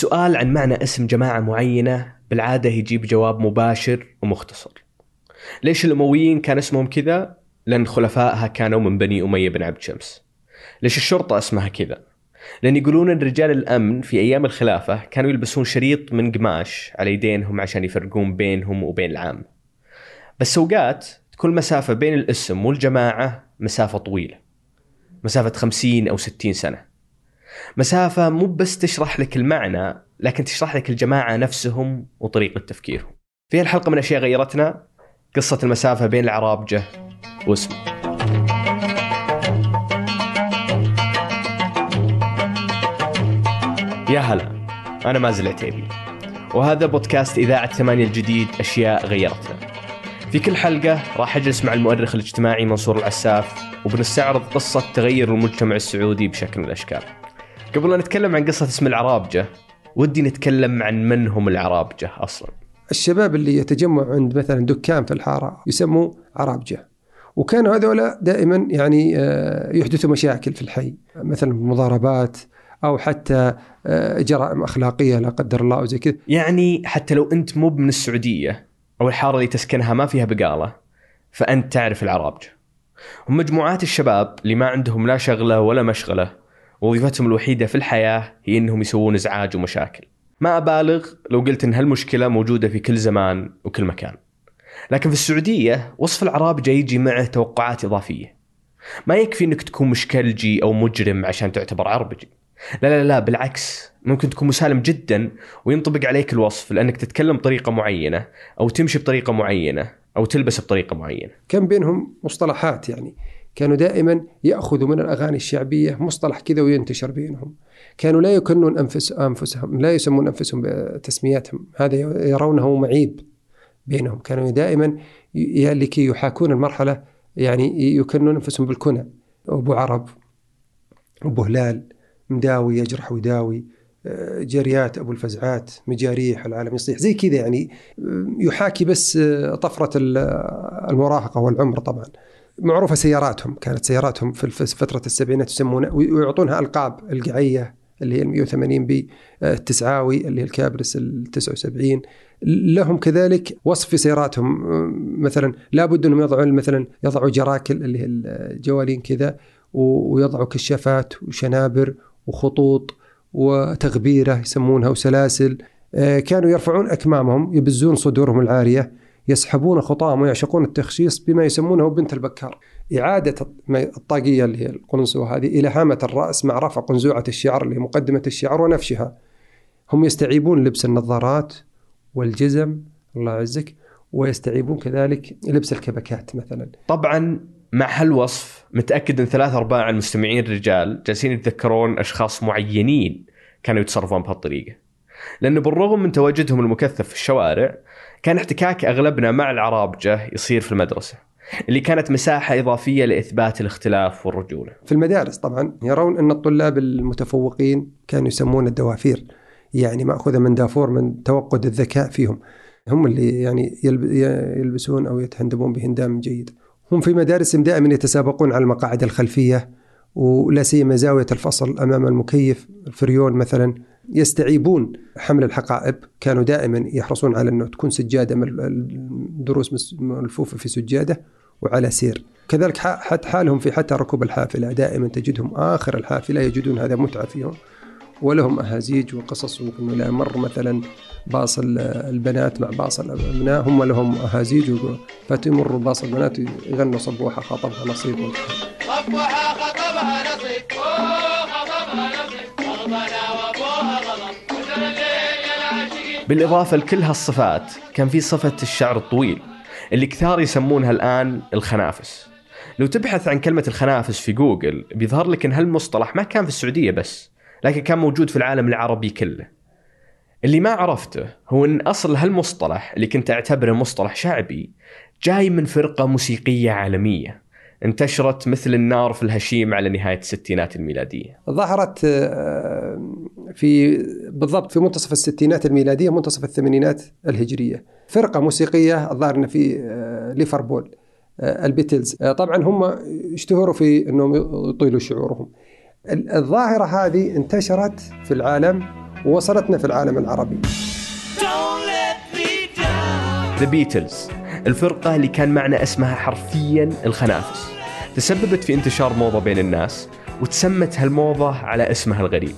السؤال عن معنى اسم جماعة معينة بالعادة يجيب جواب مباشر ومختصر. ليش الأمويين كان اسمهم كذا؟ لأن خلفائها كانوا من بني أمية بن عبد شمس. ليش الشرطة اسمها كذا؟ لأن يقولون أن رجال الأمن في أيام الخلافة كانوا يلبسون شريط من قماش على يدينهم عشان يفرقون بينهم وبين العام. بس أوقات تكون المسافة بين الاسم والجماعة مسافة طويلة. مسافة 50 أو 60 سنة. مسافة مو بس تشرح لك المعنى لكن تشرح لك الجماعة نفسهم وطريقة تفكيرهم. في الحلقة من أشياء غيرتنا قصة المسافة بين العرابجة واسمه. يا هلا أنا مازل عتيبي وهذا بودكاست إذاعة ثمانية الجديد أشياء غيرتنا. في كل حلقة راح أجلس مع المؤرخ الاجتماعي منصور العساف وبنستعرض قصة تغير المجتمع السعودي بشكل من الأشكال. قبل أن نتكلم عن قصة اسم العرابجة ودي نتكلم عن من هم العرابجة أصلا. الشباب اللي يتجمع عند مثلا دكان في الحارة يسموه عرابجة. وكانوا هذولا دائما يعني آه، يحدثوا مشاكل في الحي مثلا مضاربات أو حتى آه، جرائم أخلاقية لا قدر الله أو زي كذا. يعني حتى لو أنت مو من السعودية أو الحارة اللي تسكنها ما فيها بقالة فأنت تعرف العرابجة. هم مجموعات الشباب اللي ما عندهم لا شغلة ولا مشغلة وظيفتهم الوحيدة في الحياة هي أنهم يسوون إزعاج ومشاكل. ما أبالغ لو قلت أن هالمشكلة موجودة في كل زمان وكل مكان. لكن في السعودية وصف العرابجة يجي معه توقعات إضافية. ما يكفي أنك تكون مشكلجي أو مجرم عشان تعتبر عربجي. لا لا لا بالعكس ممكن تكون مسالم جدا وينطبق عليك الوصف لأنك تتكلم بطريقة معينة أو تمشي بطريقة معينة أو تلبس بطريقة معينة. كان بينهم مصطلحات يعني؟ كانوا دائما يأخذوا من الأغاني الشعبية مصطلح كذا وينتشر بينهم. كانوا لا يكنون انفس أنفسهم لا يسمون أنفسهم بتسمياتهم. هذا يرونه معيب بينهم. كانوا دائما لكي يحاكون المرحلة يعني يكنون أنفسهم بالكنى. أبو عرب أبو هلال مداوي يجرح ويداوي آه، جريات أبو الفزعات مجاريح العالم يصيح. زي كذا يعني آه، يحاكي بس آه، طفرة ال- المراهقة والعمر طبعا. معروفة سياراتهم كانت سياراتهم في فترة السبعينات يسمونها ويعطونها ألقاب القعية اللي هي ال 180 بي آه، التسعاوي اللي هي الكابرس ال 79 لهم كذلك وصف في سياراتهم آه، مثلا لابد أنهم يضعوا مثلا يضعوا جراكل اللي هي الجوالين كذا ويضعوا كشافات وشنابر وخطوط وتغبيرة يسمونها وسلاسل. آه، كانوا يرفعون أكمامهم يبزون صدورهم العاريه يسحبون خطاهم ويعشقون التخشيص بما يسمونه بنت البكار. إعادة الطاقية اللي هي القنصوة هذه إلى هامة الرأس مع رفع قنزوعة الشعر اللي هي مقدمة الشعر ونفشها. هم يستعيبون لبس النظارات والجزم الله يعزك ويستعيبون كذلك لبس الكبكات مثلا. طبعا مع هالوصف متأكد إن ثلاث أرباع المستمعين الرجال جالسين يتذكرون أشخاص معينين كانوا يتصرفون بهالطريقة. لأنه بالرغم من تواجدهم المكثف في الشوارع كان احتكاك أغلبنا مع العرابجه يصير في المدرسة. اللي كانت مساحة إضافية لإثبات الاختلاف والرجولة. في المدارس طبعا يرون أن الطلاب المتفوقين كانوا يسمون الدوافير يعني مأخوذة من دافور من توقد الذكاء فيهم هم اللي يعني يلب- يلبسون أو يتهندمون بهندام جيد هم في مدارسهم دائما يتسابقون على المقاعد الخلفية ولا سيما زاوية الفصل أمام المكيف الفريون مثلا يستعيبون حمل الحقائب. كانوا دائما يحرصون على أنه تكون سجادة مل- الدروس ملفوفة في سجادة وعلى سير. كذلك حتى حالهم في حتى ركوب الحافلة. دائما تجدهم آخر الحافلة يجدون هذا متعة فيهم ولهم أهازيج وقصص وإنه لا مر مثلا باص ال- البنات مع باص الأبناء. هم لهم أهازيج فتمر باص البنات يغنوا صبوحة خطبها نصيب. صبحها خطبها نصيب. خطبها نصيب. بالإضافة لكل هالصفات كان في صفة الشعر الطويل اللي كثار يسمونها الآن الخنافس. لو تبحث عن كلمة الخنافس في جوجل بيظهر لك إن هالمصطلح ما كان في السعودية بس لكن كان موجود في العالم العربي كله. اللي ما عرفته هو إن أصل هالمصطلح اللي كنت أعتبره مصطلح شعبي جاي من فرقة موسيقية عالمية انتشرت مثل النار في الهشيم على نهاية الستينات الميلادية. ظهرت آه، في بالضبط في منتصف الستينات الميلادية منتصف الثمانينات الهجرية. فرقة موسيقية الظاهر في آه، ليفربول آه، البيتلز. طبعا هم اشتهروا في أنهم يطيلوا شعورهم. ال- الظاهرة هذه انتشرت في العالم ووصلتنا في العالم العربي. Don't let الفرقة اللي كان معنى اسمها حرفيا الخنافس. تسببت في انتشار موضة بين الناس وتسمت هالموضة على اسمها الغريب.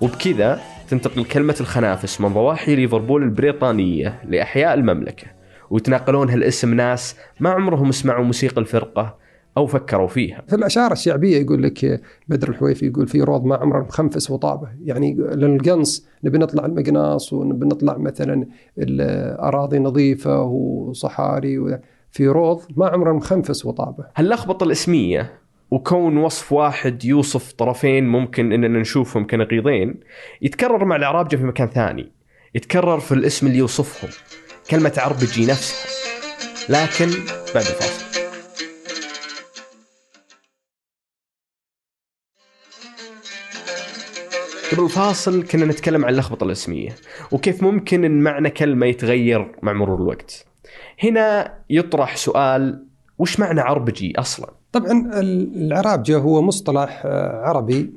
وبكذا تنتقل كلمة الخنافس من ضواحي ليفربول البريطانية لأحياء المملكة ويتناقلون هالاسم ناس ما عمرهم سمعوا موسيقى الفرقة أو فكروا فيها. في الأشعار الشعبية يقول لك بدر الحويفي يقول في روض ما عمره مخنفس وطابه. يعني للقنص نبي نطلع المقناص ونبي نطلع مثلا الأراضي نظيفة وصحاري في روض ما عمره مخنفس وطابه. هاللخبطة الإسمية وكون وصف واحد يوصف طرفين ممكن إننا نشوفهم كنقيضين يتكرر مع العرابجة في مكان ثاني يتكرر في الاسم اللي يوصفهم كلمة عربجي نفسها لكن بعد الفاصل. قبل الفاصل كنا نتكلم عن اللخبطة الاسمية وكيف ممكن إن معنى كلمة يتغير مع مرور الوقت. هنا يطرح سؤال وش معنى عربجي أصلا؟ طبعا ال- العرابجه هو مصطلح آه، عربي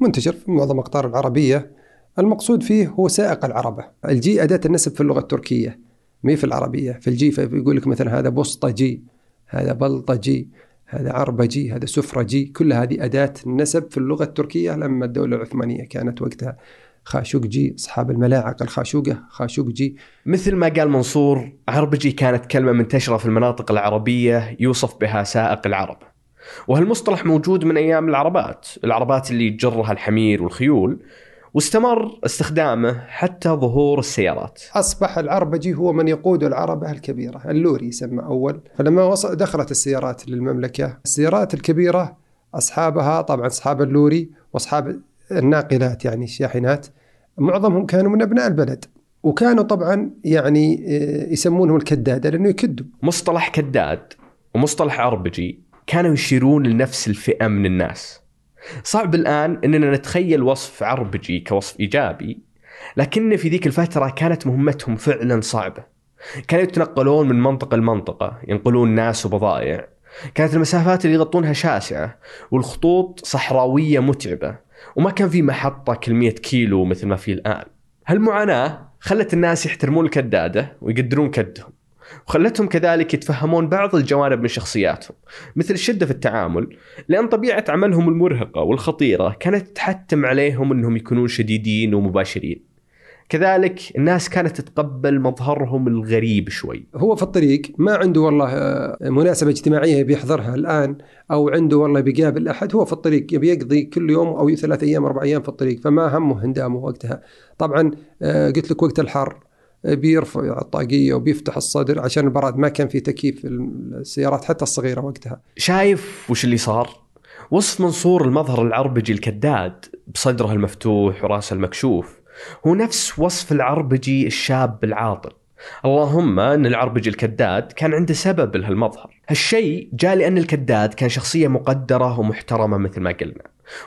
منتشر في معظم الاقطار العربية. المقصود فيه هو سائق العربة. الجي أداة النسب في اللغة التركية مي في العربية. في الجي فيقول لك مثلا هذا بسطجي هذا بلطجي. هذا عربجي هذا سفرجي كل هذه أداة النسب في اللغة التركية لما الدولة العثمانية كانت وقتها خاشقجي أصحاب الملاعق الخاشوقة خاشقجي مثل ما قال منصور عربجي كانت كلمة منتشرة في المناطق العربية يوصف بها سائق العربة. وهالمصطلح موجود من أيام العربات العربات اللي تجرها الحمير والخيول. واستمر استخدامه حتى ظهور السيارات. أصبح العربجي هو من يقود العربة الكبيرة. اللوري يسمى أول. فلما وصل دخلت السيارات للمملكة السيارات الكبيرة أصحابها طبعا أصحاب اللوري وأصحاب الناقلات يعني الشاحنات معظمهم كانوا من أبناء البلد. وكانوا طبعا يعني آه، يسمونهم الكدادة لأنه يكدوا. مصطلح كداد ومصطلح عربجي كانوا يشيرون لنفس الفئة من الناس. صعب الآن أننا نتخيل وصف عربجي كوصف إيجابي لكن في ذيك الفترة كانت مهمتهم فعلا صعبة. كانوا يتنقلون من منطقة لمنطقة ينقلون ناس وبضائع. كانت المسافات اللي يغطونها شاسعة والخطوط صحراوية متعبة وما كان في محطة كل 100 كيلو مثل ما في الآن. هالمعاناة خلت الناس يحترمون الكدادة ويقدرون كدهم. وخلتهم كذلك يتفهمون بعض الجوانب من شخصياتهم مثل الشدة في التعامل لأن طبيعة عملهم المرهقة والخطيرة كانت تحتم عليهم أنهم يكونون شديدين ومباشرين. كذلك الناس كانت تتقبل مظهرهم الغريب شوي. هو في الطريق ما عنده والله آه، مناسبة اجتماعية بيحضرها الآن أو عنده والله بيقابل أحد هو في الطريق يبي يقضي كل يوم أو ثلاث أيام أربع أيام في الطريق فما همه هندامه وقتها. طبعا آه، قلت لك وقت الحر بيرفع الطاقية وبيفتح الصدر عشان البراد ما كان في تكييف السيارات حتى الصغيرة وقتها. شايف وش اللي صار؟ وصف منصور المظهر العربجي الكداد بصدره المفتوح ورأسه المكشوف. هو نفس وصف العربجي الشاب العاطل. اللهم إن العربجي الكداد كان عنده سبب لهالمظهر. هالشيء جاء لأن الكداد كان شخصية مقدرة ومحترمة مثل ما قلنا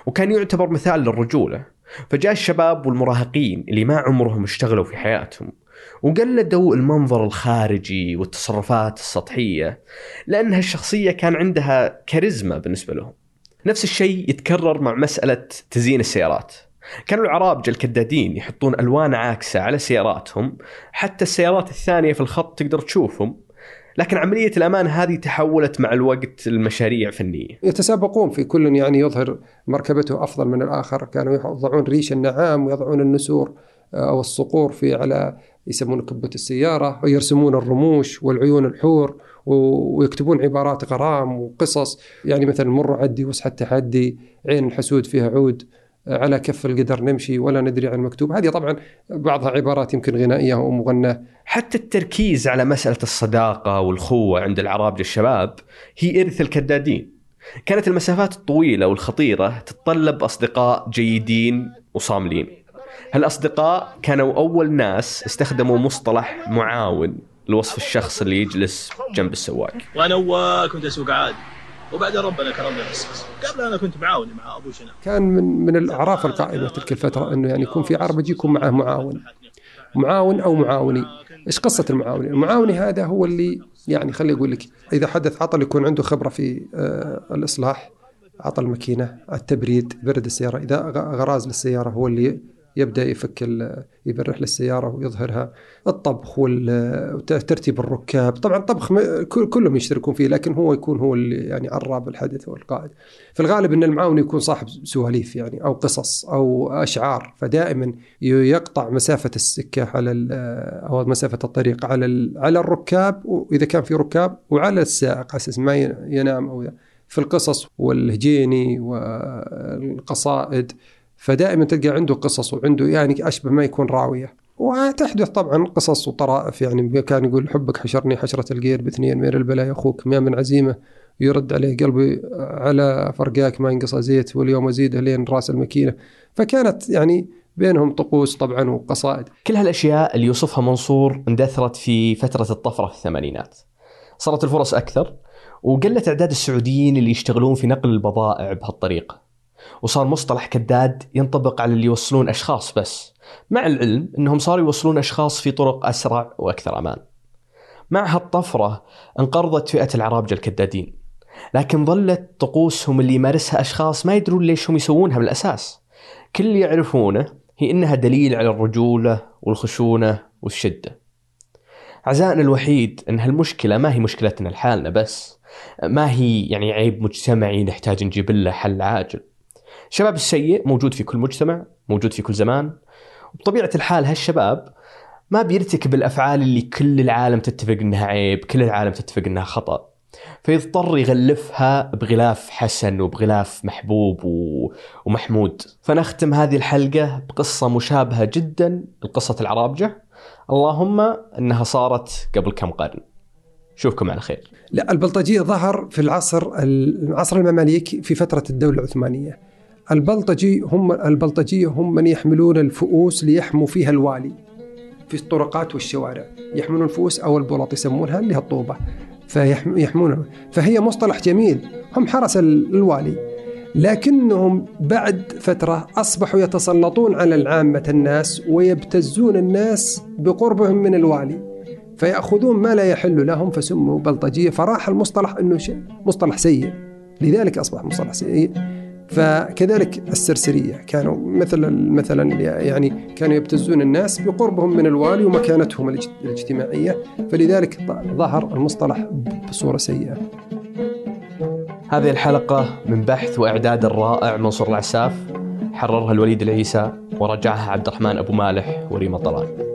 وكان يعتبر مثال للرجولة. فجاء الشباب والمراهقين اللي ما عمرهم اشتغلوا في حياتهم وقلدوا المنظر الخارجي والتصرفات السطحية لأن هالشخصيه كان عندها كاريزما بالنسبة لهم. نفس الشيء يتكرر مع مسألة تزيين السيارات. كانوا العرابجة الكدادين يحطون ألوان عاكسة على سياراتهم حتى السيارات الثانية في الخط تقدر تشوفهم. لكن عملية الأمان هذه تحولت مع الوقت لمشاريع فنية. يتسابقون في كل يعني يظهر مركبته أفضل من الآخر. كانوا يضعون ريش النعام ويضعون النسور. أو الصقور في على يسمونه كبة السيارة ويرسمون الرموش والعيون الحور ويكتبون عبارات غرام وقصص. يعني مثلا مر عدي وسح التحدي عين الحسود فيها عود على كف القدر نمشي ولا ندري عن المكتوب هذه طبعا بعضها عبارات يمكن غنائية أو مغناة حتى التركيز على مسألة الصداقة والخوة عند العرابجه الشباب هي إرث الكدادين. كانت المسافات الطويلة والخطيرة تتطلب أصدقاء جيدين وصاملين هالأصدقاء كانوا أول ناس استخدموا مصطلح معاون لوصف الشخص اللي يجلس جنب السواق. وأنا اول كنت أسوق عادي. وبعدين ربنا كرمني قبل أنا كنت معاوني مع أبو شنب كان من من الأعراف القائمة تلك الفترة إنه يعني يكون في عربجي يكون معه معاون. معاون أو معاوني. إيش قصة المعاوني المعاوني هذا هو اللي يعني خلي أقول لك إذا حدث عطل يكون عنده خبرة في آه، الإصلاح عطل الماكينة التبريد برد السيارة. إذا غ- غراز للسيارة هو اللي يبدأ يفك يبرح للسياره ويظهرها. الطبخ وترتيب الركاب. طبعا الطبخ كلهم يشتركون فيه لكن هو يكون هو اللي يعني عراب الحدث والقائد في الغالب إن المعاون يكون صاحب سواليف يعني أو قصص أو أشعار. فدائما يقطع مسافة السكة على أو مسافة الطريق على على الركاب واذا كان في ركاب وعلى السائق على أساس ما ينام أو في القصص والهجيني والقصائد. فدائما تلقى عنده قصص وعنده يعني أشبه ما يكون راوية وتحدث طبعا قصص وطرائف يعني كان يقول حبك حشرني حشرة القير باثنين مير البلايا أخوك ما من عزيمة يرد عليه قلبي على فرقاك ما ينقص زيت واليوم أزيده لين رأس الماكينة فكانت يعني بينهم طقوس طبعا وقصائد كل هالأشياء اللي يوصفها منصور اندثرت في فترة الطفرة في الثمانينات. صارت الفرص أكثر وقلت إعداد السعوديين اللي يشتغلون في نقل البضائع بهالطريقة. وصار مصطلح كداد ينطبق على اللي يوصلون أشخاص بس، مع العلم إنهم صاروا يوصلون أشخاص في طرق أسرع وأكثر أمان. مع هالطفرة انقرضت فئة العرابجه الكدادين. لكن ظلت طقوسهم اللي يمارسها أشخاص ما يدرون ليش هم يسوونها بالأساس. كل اللي يعرفونه هي إنها دليل على الرجولة والخشونة والشدة. عزائنا الوحيد إن هالمشكلة ما هي مشكلتنا لحالنا بس، ما هي يعني عيب مجتمعي نحتاج نجيب له حل عاجل. الشباب السيء موجود في كل مجتمع، موجود في كل زمان، وبطبيعه الحال هالشباب ما بيرتكب الأفعال اللي كل العالم تتفق إنها عيب، كل العالم تتفق إنها خطأ. فيضطر يغلفها بغلاف حسن وبغلاف محبوب و... ومحمود. فنختم هذه الحلقة بقصة مشابهة جدا لقصة العرابجة. اللهم أنها صارت قبل كم قرن. شوفكم على خير. لا البلطجية ظهر في العصر العصر المماليك في فترة الدولة العثمانية. البلطجي هم البلطجية هم من يحملون الفؤوس ليحموا فيها الوالي في الطرقات والشوارع. يحملون الفؤوس أو البلاط يسمونها اللي هي الطوبة. فيحمونها فهي مصطلح جميل. هم حرس ال- الوالي. لكنهم بعد فترة أصبحوا يتسلطون على العامة الناس ويبتزون الناس بقربهم من الوالي. فيأخذون ما لا يحل لهم فسموا بلطجية. فراح المصطلح أنه شيء مصطلح سيء. لذلك أصبح مصطلح سيء. فكذلك السرسرية كانوا مثلا مثلا يعني كانوا يبتزون الناس بقربهم من الوالي ومكانتهم الاجت- الاجتماعية فلذلك ظهر المصطلح بصورة سيئة. هذه الحلقة من بحث وإعداد الرائع منصور العساف حررها الوليد العيسى ورجعها عبد الرحمن أبو مالح وريما طلال